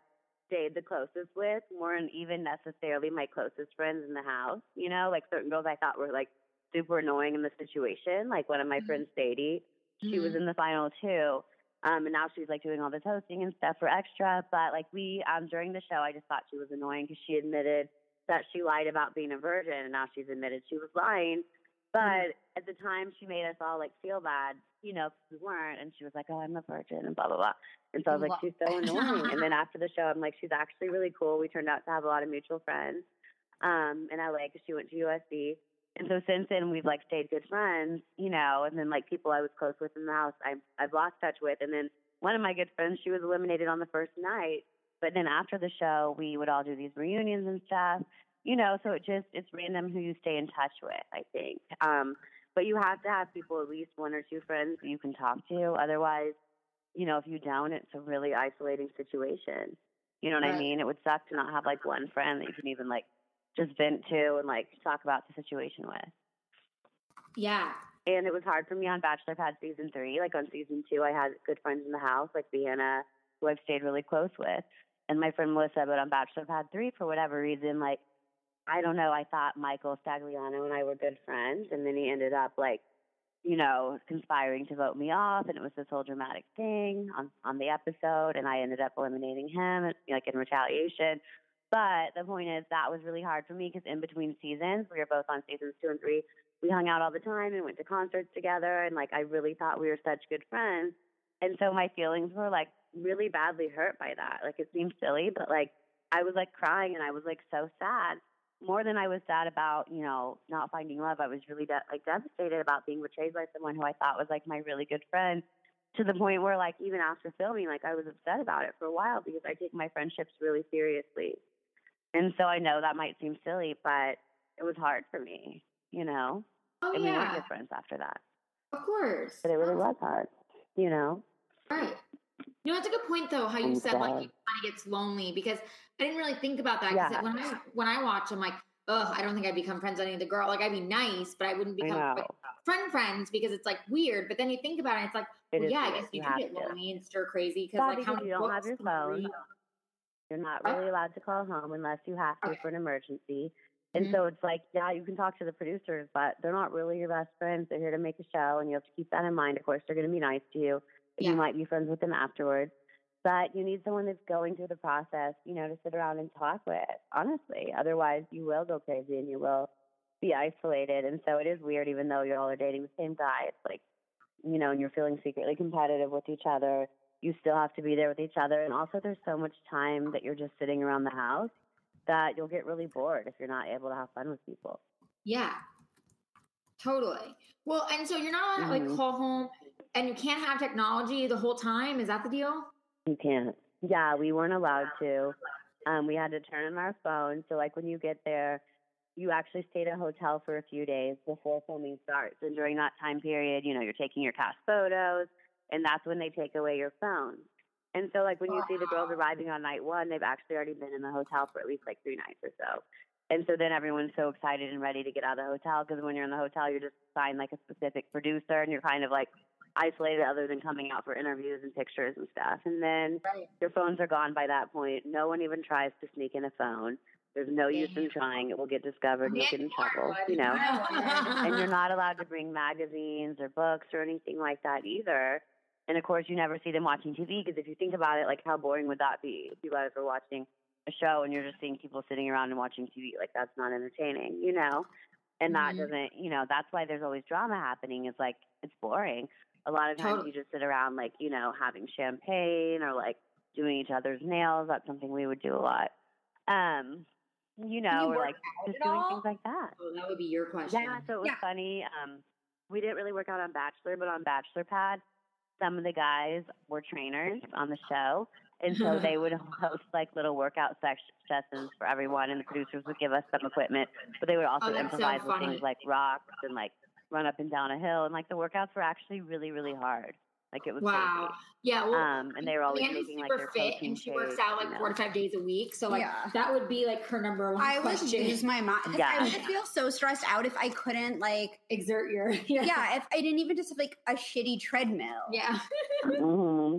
stayed the closest with weren't even necessarily my closest friends in the house. You know, like certain girls I thought were like super annoying in the situation. Like one of my Mhm. friends, Sadie, she was Mhm. in the final too. Um, and now she's like doing all this hosting and stuff for extra. But like we, um, during the show, I just thought she was annoying because she admitted that she lied about being a virgin, and now she's admitted she was lying. But at the time, she made us all like feel bad, you know, 'cause we weren't. And she was like, "Oh, I'm a virgin," and blah blah blah. And so I was like, "She's so annoying." and then after the show, I'm like, "She's actually really cool." We turned out to have a lot of mutual friends um, in LA because she went to USC. And so since then, we've like stayed good friends, you know. And then like people I was close with in the house, I I've lost touch with. And then one of my good friends, she was eliminated on the first night. But then after the show, we would all do these reunions and stuff, you know. So it just it's random who you stay in touch with. I think. Um, but you have to have people at least one or two friends that you can talk to. Otherwise, you know, if you don't, it's a really isolating situation. You know what I mean? It would suck to not have like one friend that you can even like just vent to and like talk about the situation with. Yeah. And it was hard for me on Bachelor Pad season three. Like on season two, I had good friends in the house, like Vienna, who I've stayed really close with, and my friend Melissa. But on Bachelor Pad three, for whatever reason, like I don't know, I thought Michael Stagliano and I were good friends, and then he ended up like, you know, conspiring to vote me off, and it was this whole dramatic thing on on the episode, and I ended up eliminating him, like in retaliation. But the point is, that was really hard for me because in between seasons, we were both on seasons two and three. We hung out all the time and went to concerts together, and like I really thought we were such good friends. And so my feelings were like really badly hurt by that. Like it seems silly, but like I was like crying and I was like so sad. More than I was sad about, you know, not finding love, I was really de- like devastated about being betrayed by someone who I thought was like my really good friend. To the point where, like, even after filming, like I was upset about it for a while because I take my friendships really seriously. And so I know that might seem silly, but it was hard for me, you know. Oh and we weren't good friends after that. Of course. But it really was hard, you know. Right. You know, it's a good point though, how you said like it kind of gets lonely because I didn't really think about that. Because Yeah. when I when I watch, I'm like, oh, I don't think I'd become friends with any of the girl. Like I'd be nice, but I wouldn't become like, friend friends because it's like weird. But then you think about it, it's like, It well, yeah, I guess you, You do get to. lonely and stir crazy because like how many you don't have your you phone. You're not Oh. really allowed to call home unless you have to Okay. for an emergency. And mm-hmm. so it's like, yeah, you can talk to the producers, but they're not really your best friends. They're here to make a show, and you have to keep that in mind. Of course, they're going to be nice to you. Yeah. You might be friends with them afterwards, but you need someone that's going through the process, you know, to sit around and talk with, honestly. Otherwise, you will go crazy and you will be isolated. And so it is weird, even though you all are dating the same guy. It's like, you know, and you're feeling secretly competitive with each other. You still have to be there with each other. And also, there's so much time that you're just sitting around the house that you'll get really bored if you're not able to have fun with people. Yeah, totally. Well, and so you're not allowed mm-hmm. like call home and you can't have technology the whole time. Is that the deal? You can't. Yeah, we weren't allowed to. Um, we had to turn on our phone. So, like, when you get there, you actually stay at a hotel for a few days before filming starts. And during that time period, you know, you're taking your cast photos, and that's when they take away your phone. And so, like, when you see the girls arriving on night one, they've actually already been in the hotel for at least like three nights or so. And so then everyone's so excited and ready to get out of the hotel because when you're in the hotel, you're just assigned like a specific producer and you're kind of like isolated other than coming out for interviews and pictures and stuff. And then right. your phones are gone by that point. No one even tries to sneak in a phone. There's no use in trying. It will get discovered and you'll get in trouble, you know. and you're not allowed to bring magazines or books or anything like that either. And of course, you never see them watching TV because if you think about it, like how boring would that be if you guys were watching a show and you're just seeing people sitting around and watching TV? Like that's not entertaining, you know. And that mm-hmm. doesn't, you know, that's why there's always drama happening. It's like it's boring. A lot of times totally. you just sit around, like you know, having champagne or like doing each other's nails. That's something we would do a lot. Um, you know, you or like just doing all? things like that. Oh, that would be your question. Yeah, so it was yeah. funny. Um, we didn't really work out on Bachelor, but on Bachelor Pad, some of the guys were trainers on the show. And so they would host like little workout sessions for everyone, and the producers would give us some equipment, but they would also oh, improvise so with things like rocks and like run up and down a hill. And like the workouts were actually really, really hard. Like it was wow. Crazy. Yeah. Well, um, and they were always making like their fit, and she works out like four to five days a week. So like yeah. that would be like her number one. I question. would lose my mind. Yeah. I would feel so stressed out if I couldn't like exert your yeah. yeah. If I didn't even just have like a shitty treadmill. Yeah. mm-hmm.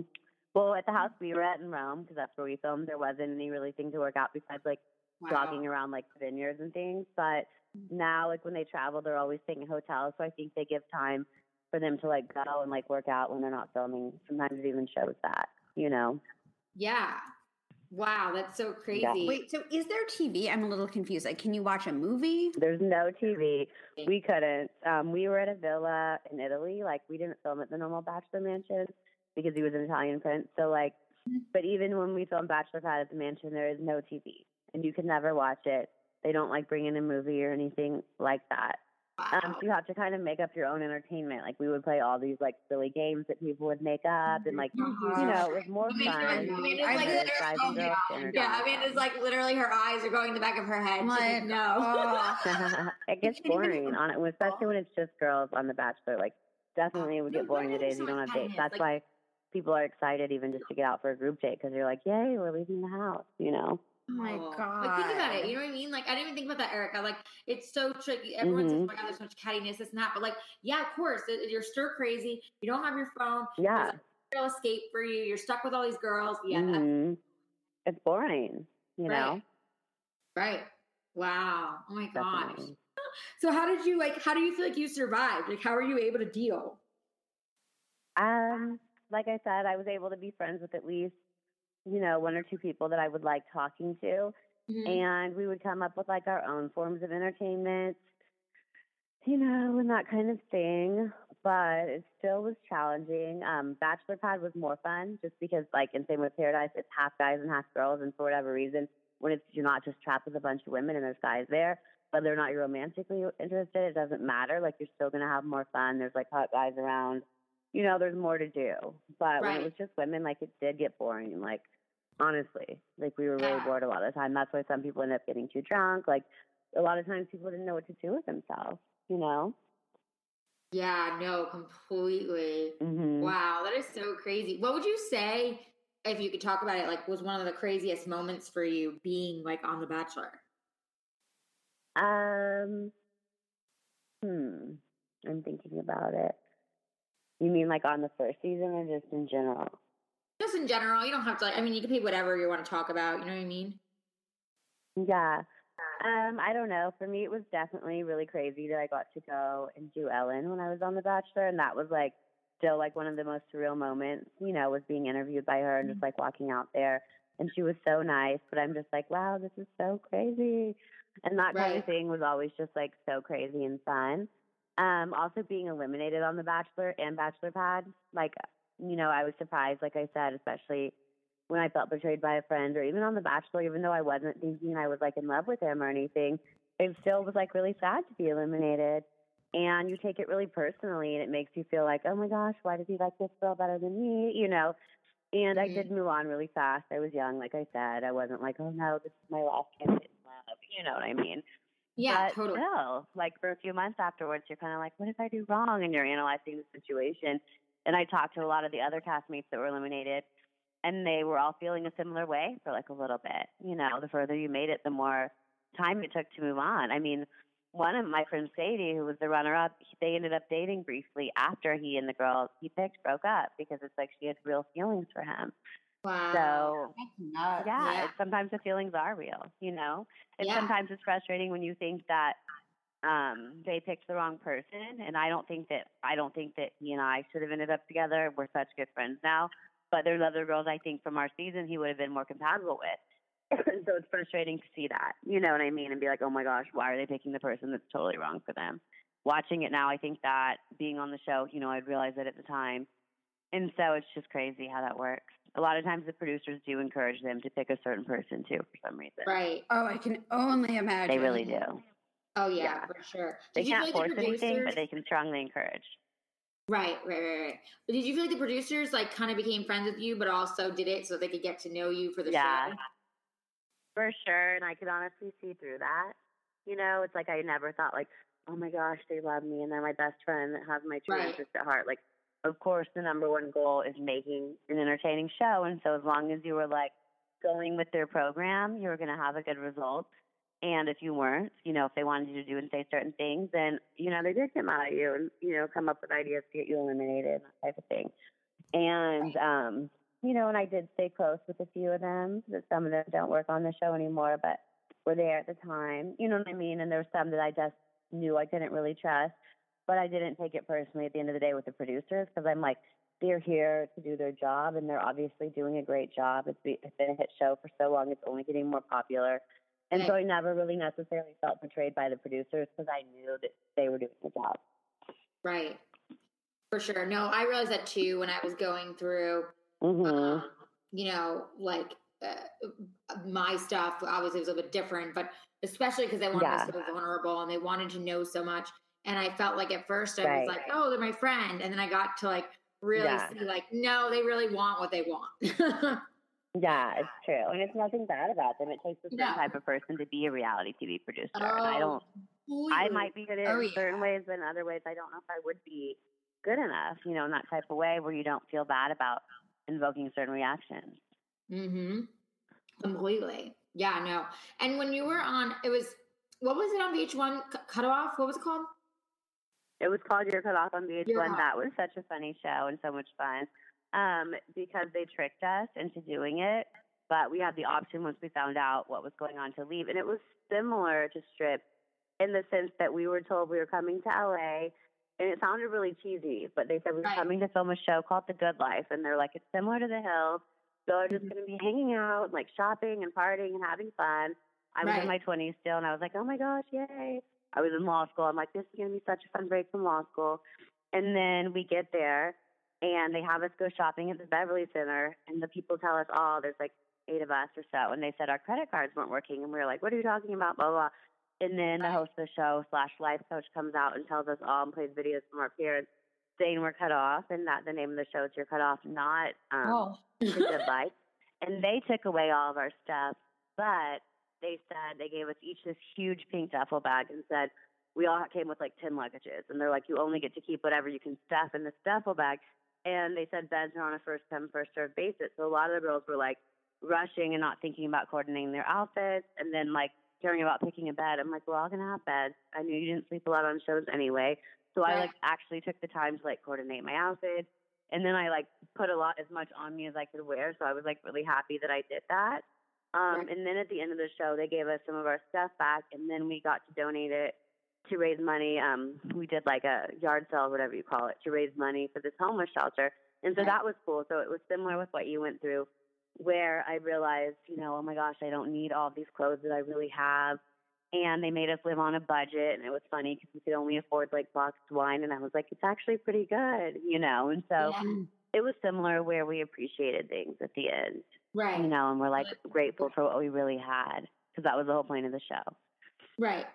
Well, at the house we were at in Rome because that's where we filmed. There wasn't any really thing to work out besides like wow. jogging around like vineyards and things. But now, like when they travel, they're always staying in hotels. So I think they give time for them to like go and like work out when they're not filming. Sometimes it even shows that, you know? Yeah. Wow, that's so crazy. Yeah. Wait, so is there TV? I'm a little confused. Like, can you watch a movie? There's no TV. We couldn't. Um, we were at a villa in Italy. Like, we didn't film at the normal Bachelor Mansion because he was an Italian prince. So, like, mm-hmm. but even when we filmed Bachelor Pad at the mansion, there is no TV, and you can never watch it. They don't like bring in a movie or anything like that. Wow. Um, so you have to kind of make up your own entertainment. Like we would play all these like silly games that people would make up, and like uh-huh. you know, it was more fun. I mean, it's like, oh, yeah, yeah. I mean, it's like literally her eyes are going in the back of her head. Like, no, oh. it gets boring on it, especially when it's just girls on The Bachelor. Like, definitely it would get boring the days you don't have dates. That's why people are excited even just to get out for a group date because you're like, yay, we're leaving the house, you know. Oh my god! Like think about it. You know what I mean? Like I didn't even think about that, Erica. Like it's so tricky. Everyone mm-hmm. says, "Oh my god, there's so much cattiness, this and that." But like, yeah, of course, you're stir crazy. You don't have your phone. Yeah, real escape for you. You're stuck with all these girls. Yeah, mm-hmm. it's boring. You right. know. Right. Wow. Oh my gosh. So how did you like? How do you feel like you survived? Like, how were you able to deal? Um, like I said, I was able to be friends with at least you know, one or two people that I would like talking to. Mm-hmm. And we would come up with like our own forms of entertainment, you know, and that kind of thing. But it still was challenging. Um, Bachelor Pad was more fun just because, like, in same with Paradise, it's half guys and half girls. And for whatever reason, when it's you're not just trapped with a bunch of women and there's guys there, whether or not you're romantically interested, it doesn't matter. Like, you're still going to have more fun. There's like hot guys around. You know, there's more to do. But right. when it was just women, like, it did get boring. Like, honestly. Like we were really bored a lot of the time. That's why some people end up getting too drunk. Like a lot of times people didn't know what to do with themselves, you know? Yeah, no, completely. Mm-hmm. Wow, that is so crazy. What would you say if you could talk about it like was one of the craziest moments for you being like on The Bachelor? Um hmm. I'm thinking about it. You mean like on the first season or just in general? Just in general, you don't have to. Like, I mean, you can pick whatever you want to talk about. You know what I mean? Yeah. Um, I don't know. For me, it was definitely really crazy that I got to go and do Ellen when I was on The Bachelor, and that was like still like one of the most surreal moments. You know, was being interviewed by her and just mm-hmm. like walking out there, and she was so nice. But I'm just like, wow, this is so crazy, and that right. kind of thing was always just like so crazy and fun. Um, also being eliminated on The Bachelor and Bachelor Pad, like you know, I was surprised, like I said, especially when I felt betrayed by a friend or even on The Bachelor, even though I wasn't thinking I was like in love with him or anything, it still was like really sad to be eliminated. And you take it really personally and it makes you feel like, oh my gosh, why does he like this girl better than me? You know? And. I did move on really fast. I was young, like I said. I wasn't like, oh no, this is my last candidate in love. You know what I mean? Yeah, but totally. Still, like for a few months afterwards, you're kind of like, what did I do wrong? And you're analyzing the situation. And I talked to a lot of the other castmates that were eliminated, and they were all feeling a similar way for like a little bit. You know, the further you made it, the more time it took to move on. I mean, one of my friends, Sadie, who was the runner-up, they ended up dating briefly after he and the girl he picked broke up because it's like she had real feelings for him. Wow. So yeah, yeah. sometimes the feelings are real, you know. And yeah. sometimes it's frustrating when you think that um they picked the wrong person and I don't think that I don't think that he and I should have ended up together. We're such good friends now. But there's other girls I think from our season he would have been more compatible with. so it's frustrating to see that. You know what I mean? And be like, oh my gosh, why are they picking the person that's totally wrong for them? Watching it now, I think that being on the show, you know, I'd realized that at the time. And so it's just crazy how that works. A lot of times the producers do encourage them to pick a certain person too for some reason. Right. Oh, I can only imagine. They really do. Oh yeah, yeah. for sure. Did they can't force the anything, but they can strongly encourage. Right, right, right, right. But did you feel like the producers like kind of became friends with you, but also did it so they could get to know you for the yeah, show? For sure, and I could honestly see through that. You know, it's like I never thought like, oh my gosh, they love me and they're my best friend that has my true right. interest at heart. Like, of course, the number one goal is making an entertaining show, and so as long as you were like going with their program, you were going to have a good result. And if you weren't, you know, if they wanted you to do and say certain things, then, you know, they did come out at you and, you know, come up with ideas to get you eliminated, that type of thing. And, um, you know, and I did stay close with a few of them. That some of them don't work on the show anymore, but were there at the time. You know what I mean? And there were some that I just knew I couldn't really trust, but I didn't take it personally at the end of the day with the producers because I'm like, they're here to do their job and they're obviously doing a great job. It's been a hit show for so long; it's only getting more popular. And right. so I never really necessarily felt betrayed by the producers because I knew that they were doing the job. Right. For sure. No, I realized that too when I was going through, mm-hmm. um, you know, like uh, my stuff. Obviously, it was a little bit different, but especially because they wanted yeah. to be so vulnerable and they wanted to know so much. And I felt like at first I right. was like, oh, they're my friend. And then I got to like really yeah. see, like, no, they really want what they want. Yeah, it's true. And it's nothing bad about them. It takes a certain type of person to be a reality TV producer. Oh, and I don't, oh, I might be good in oh, certain ways, but in other ways, I don't know if I would be good enough, you know, in that type of way where you don't feel bad about invoking certain reactions. Mm hmm. Completely. Yeah, no. And when you were on, it was, what was it on VH1? Cut off? What was it called? It was called You're Cut Off on VH1. That was such a funny show and so much fun um, because they tricked us into doing it. But we had the option once we found out what was going on to leave. And it was similar to Stripped in the sense that we were told we were coming to LA. And it sounded really cheesy, but they said we were right. coming to film a show called The Good Life. And they're like, it's similar to The Hills. So we're just mm-hmm. going to be hanging out, like shopping and partying and having fun. I was right. in my 20s still, and I was like, oh my gosh, yay. I was in law school. I'm like, this is going to be such a fun break from law school. And then we get there, and they have us go shopping at the Beverly Center, and the people tell us, oh, there's like eight of us or so, and they said our credit cards weren't working, and we were like, what are you talking about, blah, blah. And then the host of the show slash life coach comes out and tells us all and plays videos from our parents saying we're cut off, and that the name of the show is You're Cut Off, not um, oh. Good Life. And they took away all of our stuff, but they said they gave us each this huge pink duffel bag and said, we all came with like 10 luggages. And they're like, you only get to keep whatever you can stuff in this duffel bag and they said beds are on a first come first served basis. So a lot of the girls were like rushing and not thinking about coordinating their outfits, and then like caring about picking a bed. I'm like, we're all gonna have beds. I knew you didn't sleep a lot on shows anyway, so right. I like actually took the time to like coordinate my outfit, and then I like put a lot as much on me as I could wear. So I was like really happy that I did that. Um, right. And then at the end of the show, they gave us some of our stuff back, and then we got to donate it to raise money. Um, we did like a yard sale, whatever you call it, to raise money for this homeless shelter. And so right. that was cool. So it was similar with what you went through, where I realized, you know, oh my gosh, I don't need all these clothes that I really have. And they made us live on a budget, and it was funny because we could only afford like boxed wine, and I was like, it's actually pretty good, you know. And so yeah. it was similar where we appreciated things at the end, right? You know, and we're like grateful for what we really had because that was the whole point of the show, right?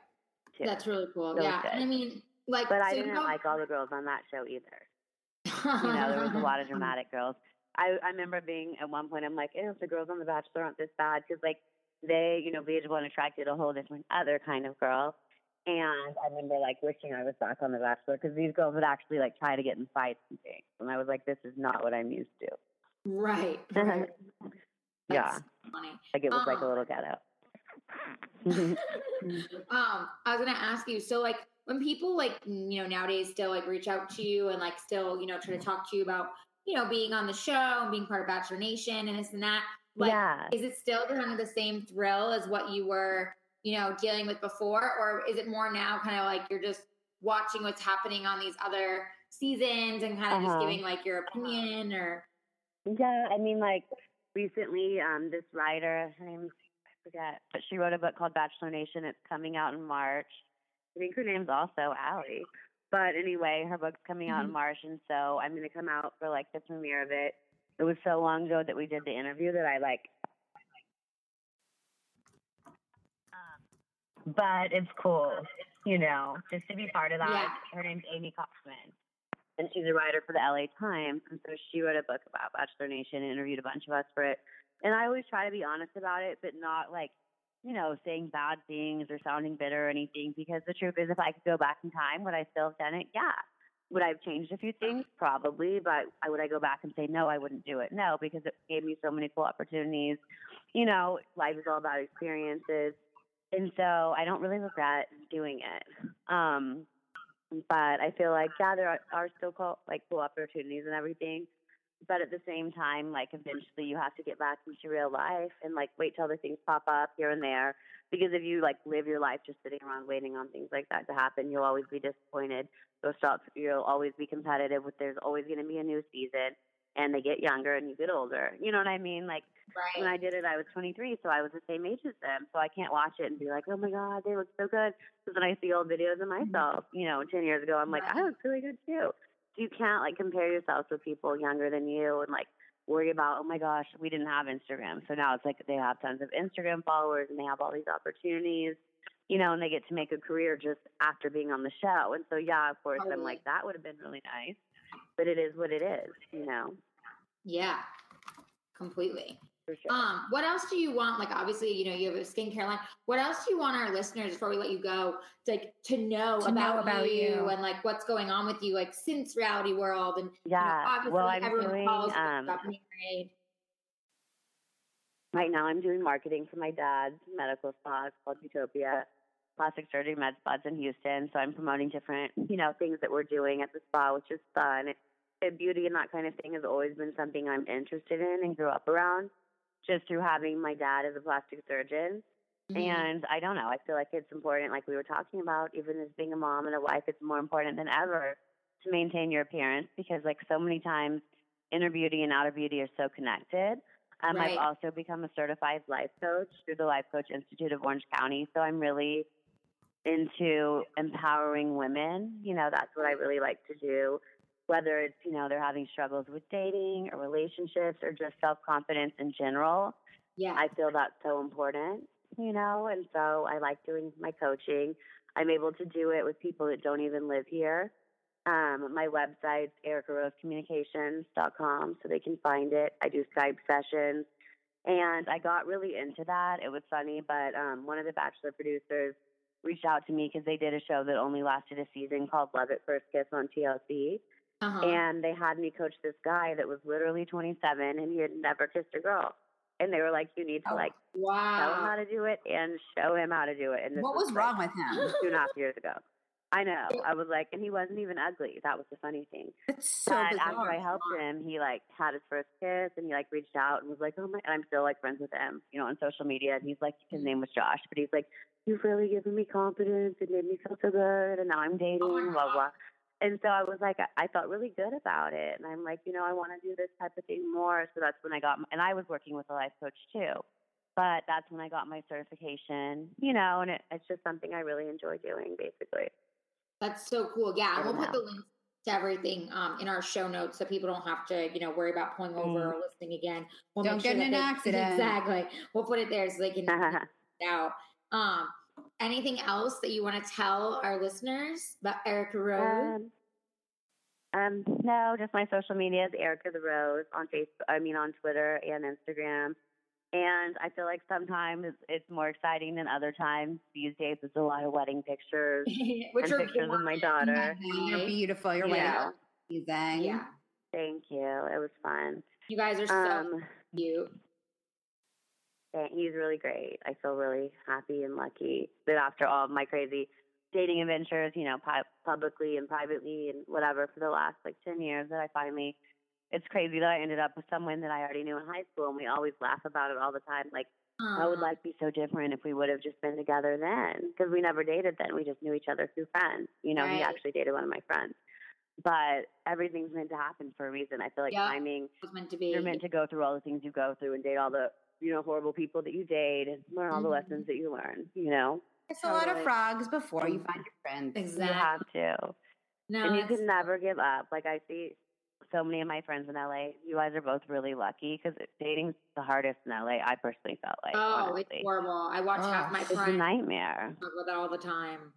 Too. That's really cool. So yeah, I mean, like, but so I didn't like all the girls on that show either you know, there was a lot of dramatic girls. I I remember being at one point, I'm like, if the girls on The Bachelor aren't this bad, because like they, you know, VH1 attracted a whole different other kind of girl. And I remember like wishing I was back on The Bachelor because these girls would actually like try to get in fights and things, and I was like, this is not what I'm used to. Right. right. yeah. Funny. Like it was um, like a um little ghetto. um, I was gonna ask you. So like when people like you know nowadays still like reach out to you and like still you know try to talk to you about you know being on the show and being part of Bachelor Nation and this and that. Like, yeah. is it still kind of the same thrill as what you were you know dealing with before, or is it more now kind of like you're just watching what's happening on these other seasons and kind of uh-huh. just giving like your opinion or? Yeah, I mean, like recently, um, this writer, her name I forget, but she wrote a book called Bachelor Nation. It's coming out in March. I think her name's also Allie. But anyway, her book's coming out mm-hmm. in March, and so I'm going to come out for like the premiere of it. It was so long ago that we did the interview that I like. Um, but it's cool, you know, just to be part of that. Yeah. Her name's Amy Kaufman, and she's a writer for the LA Times, and so she wrote a book about Bachelor Nation and interviewed a bunch of us for it. And I always try to be honest about it, but not like you know, saying bad things or sounding bitter or anything because the truth is if I could go back in time, would I still have done it? Yeah. Would I have changed a few things? Probably, but would I go back and say no, I wouldn't do it? No, because it gave me so many cool opportunities. You know, life is all about experiences. And so I don't really regret doing it. Um, but I feel like, yeah, there are, are still cool, like cool opportunities and everything but at the same time, like eventually you have to get back into real life and like wait till other things pop up here and there. Because if you like live your life just sitting around waiting on things like that to happen, you'll always be disappointed. So stop. You'll always be competitive. With there's always going to be a new season, and they get younger and you get older. You know what I mean? Like right. when I did it, I was 23, so I was the same age as them. So I can't watch it and be like, oh my god, they look so good. Because when I see old videos of mm-hmm. myself, you know, 10 years ago, I'm like, right. I look really good too you can't like compare yourself to people younger than you and like worry about oh my gosh we didn't have instagram. So now it's like they have tons of instagram followers and they have all these opportunities you know and they get to make a career just after being on the show. And so yeah of course totally. i'm like that would have been really nice but it is what it is you know? Yeah completely Sure. Um, what else do you want? Like, obviously, you know, you have a skincare line. What else do you want our listeners before we let you go, to, like to know, to about, know about you, you, and like what's going on with you, like since Reality World and yeah, you know, obviously well, I'm everyone doing, follows um, Right now, I'm doing marketing for my dad's medical spa. It's called Utopia Plastic Surgery Med Spas in Houston. So I'm promoting different, you know, things that we're doing at the spa, which is fun. And beauty and that kind of thing has always been something I'm interested in and grew up around just through having my dad as a plastic surgeon. Mm-hmm. And I don't know, I feel like it's important, like we were talking about, even as being a mom and a wife, it's more important than ever to maintain your appearance because, like, so many times inner beauty and outer beauty are so connected. Um, right. I've also become a certified life coach through the Life Coach Institute of Orange County. So I'm really into empowering women. You know, that's what I really like to do whether it's, you know, they're having struggles with dating or relationships or just self confidence in general. Yeah. I feel that's so important, you know, and so I like doing my coaching. I'm able to do it with people that don't even live here. Um, my website's ericarosecommunications.com so they can find it. I do Skype sessions. And I got really into that. It was funny, but um, one of the Bachelor producers reached out to me because they did a show that only lasted a season called Love at First Kiss on TLC. Uh-huh. And they had me coach this guy that was literally 27 and he had never kissed a girl. And they were like, you need to oh, like wow. tell him how to do it and show him how to do it. And what was, was wrong with him? Two and a half years ago. I know. I was like, and he wasn't even ugly. That was the funny thing. It's so but bizarre. after I helped him, he like had his first kiss, and he like reached out and was like, "Oh my!" And I'm still like friends with him, you know, on social media. And he's like, his name was Josh, but he's like, "You've really given me confidence. It made me feel so good, and now I'm dating." Oh blah blah. And so I was like, I, I felt really good about it, and I'm like, you know, I want to do this type of thing more. So that's when I got, my, and I was working with a life coach too, but that's when I got my certification, you know, and it, it's just something I really enjoy doing, basically. That's so cool. Yeah, and we'll put the links to everything um, in our show notes so people don't have to, you know, worry about pulling over Mm. or listening again. We'll Don't get sure in an they- accident. Exactly. We'll put it there so they can out. Um, anything else that you want to tell our listeners about Erica Rose? Um, um, no, just my social media is Erica the Rose on Facebook. I mean, on Twitter and Instagram. And I feel like sometimes it's, it's more exciting than other times. These days, it's a lot of wedding pictures Which and are pictures of my daughter. You're beautiful. You're Yeah. way amazing. Yeah. Thank you. It was fun. You guys are so Um, cute. Thank- he's really great. I feel really happy and lucky that after all of my crazy dating adventures, you know, pu- publicly and privately and whatever for the last like 10 years, that I finally it's crazy that I ended up with someone that I already knew in high school, and we always laugh about it all the time. Like, I would life be so different if we would have just been together then, because we never dated then. We just knew each other through friends. You know, he actually dated one of my friends. But everything's meant to happen for a reason. I feel like Yeah. timing. It was meant to be. You're meant to go through all the things you go through and date all the you know horrible people that you date and learn all the Mhm. lessons that you learn. You know, It's a lot of frogs before you find your friends. Exactly. you have to. No, and you can never give up. Like I see so many of my friends in LA. You guys are both really lucky because dating's the hardest in LA. I personally felt like. Oh, honestly. it's horrible. I watch half Ugh. my It's a friends nightmare. talk about that all the time.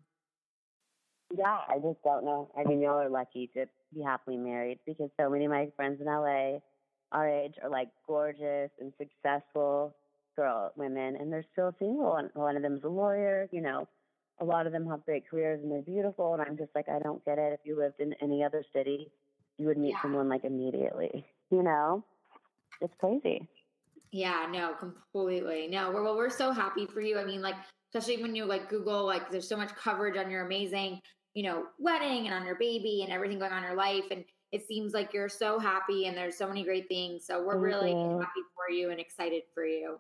Yeah, I just don't know. I mean, y'all are lucky to be happily married because so many of my friends in LA, our age, are like gorgeous and successful girl women, and they're still single. And one of them's a lawyer. You know, a lot of them have great careers and they're beautiful. And I'm just like, I don't get it. If you lived in any other city, you would meet Yeah. someone like immediately. You know, it's crazy. Yeah, no, completely. No, we're well, we're so happy for you. I mean, like, especially when you like Google, like, there's so much coverage on your amazing, you know, wedding and on your baby and everything going on in your life. And it seems like you're so happy and there's so many great things. So we're Thank really you. happy for you and excited for you.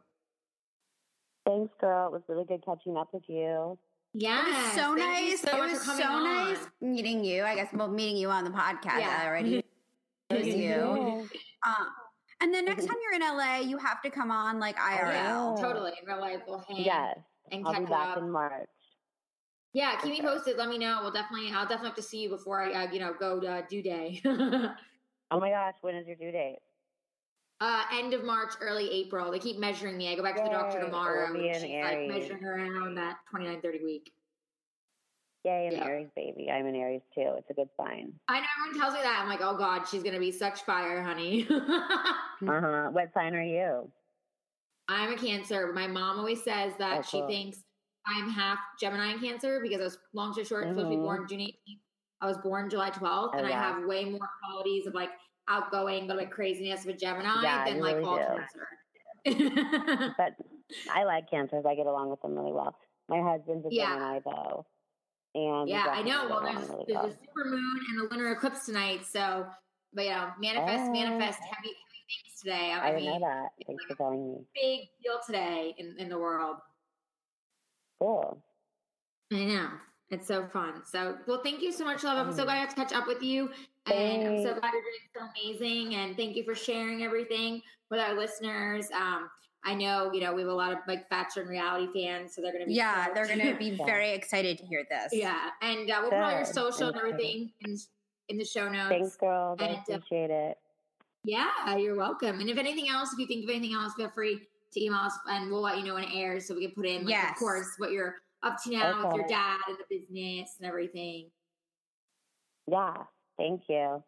Thanks, girl. It was really good catching up with you. Yeah. It was so nice. so it was so coming nice meeting you. I guess well, meeting you on the podcast Yeah. already. knows you. Yeah. Um, and the next time you're in LA, you have to come on like IRL. Yeah, Yeah. totally. In real life, we'll hang Yes, and I'll catch be back up. in March. Yeah, keep me posted. Let me know. We'll definitely, I'll definitely have to see you before I, uh, you know, go to uh, due day. Oh my gosh, when is your due date? uh, end of March, early April. They keep measuring me. I go back to the doctor tomorrow. and an she's like measuring around that 29, 30 week. Yay, an Yeah. Aries baby. I'm an Aries too. It's a good sign. I know everyone tells me that. I'm like, oh God, she's going to be such fire, honey. Uh huh. What sign are you? I'm a Cancer. My mom always says that Oh, she cool. thinks I'm half Gemini and Cancer because I was, long story short, supposed to be born June 18th. I was born July 12th, Oh, and I have way more qualities of like outgoing, but like craziness of a Gemini Yeah, than you like really all do. Cancer. But I like cancers. I get along with them really well. My husband's a Yeah. Gemini though. And yeah, I know. Well, there's, really there's well. a super moon and a lunar eclipse tonight, so but yeah, manifest, Oh. manifest heavy, heavy things today. I, I didn't know that. Thanks for telling me. big deal today in, in the world. Cool. I know. It's so fun. So, well, thank you so much, love. I'm so glad I got to catch up with you. And I'm so glad you're doing so amazing. And thank you for sharing everything with our listeners. Um, I know, you know, we have a lot of like Bachelor and reality fans, so they're going to be. Yeah, so- they're gonna be Yeah. very excited to hear this. yeah. And uh, we'll put all your social and Thank you. everything in, in the show notes. Thanks, girl. I And, uh, appreciate it. Yeah, you're welcome. And if anything else, if you think of anything else, feel free to email us and we'll let you know when it airs so we can put in, like, yes. of course, what you're up to now okay. with your dad and the business and everything. Yeah. Thank you.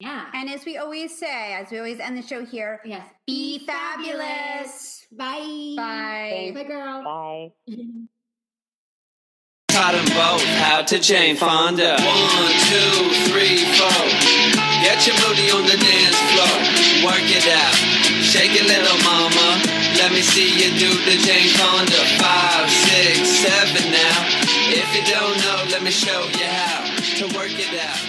Yeah. And as we always say, as we always end the show here, yes, be fabulous. Bye. Bye. Bye, girl. Bye. How to Jane Fonda. One, two, three, four. Get your booty on the dance floor. Work it out. Shake it, little mama. Let me see you do the Jane Fonda. Five, six, seven now. If you don't know, let me show you how to work it out.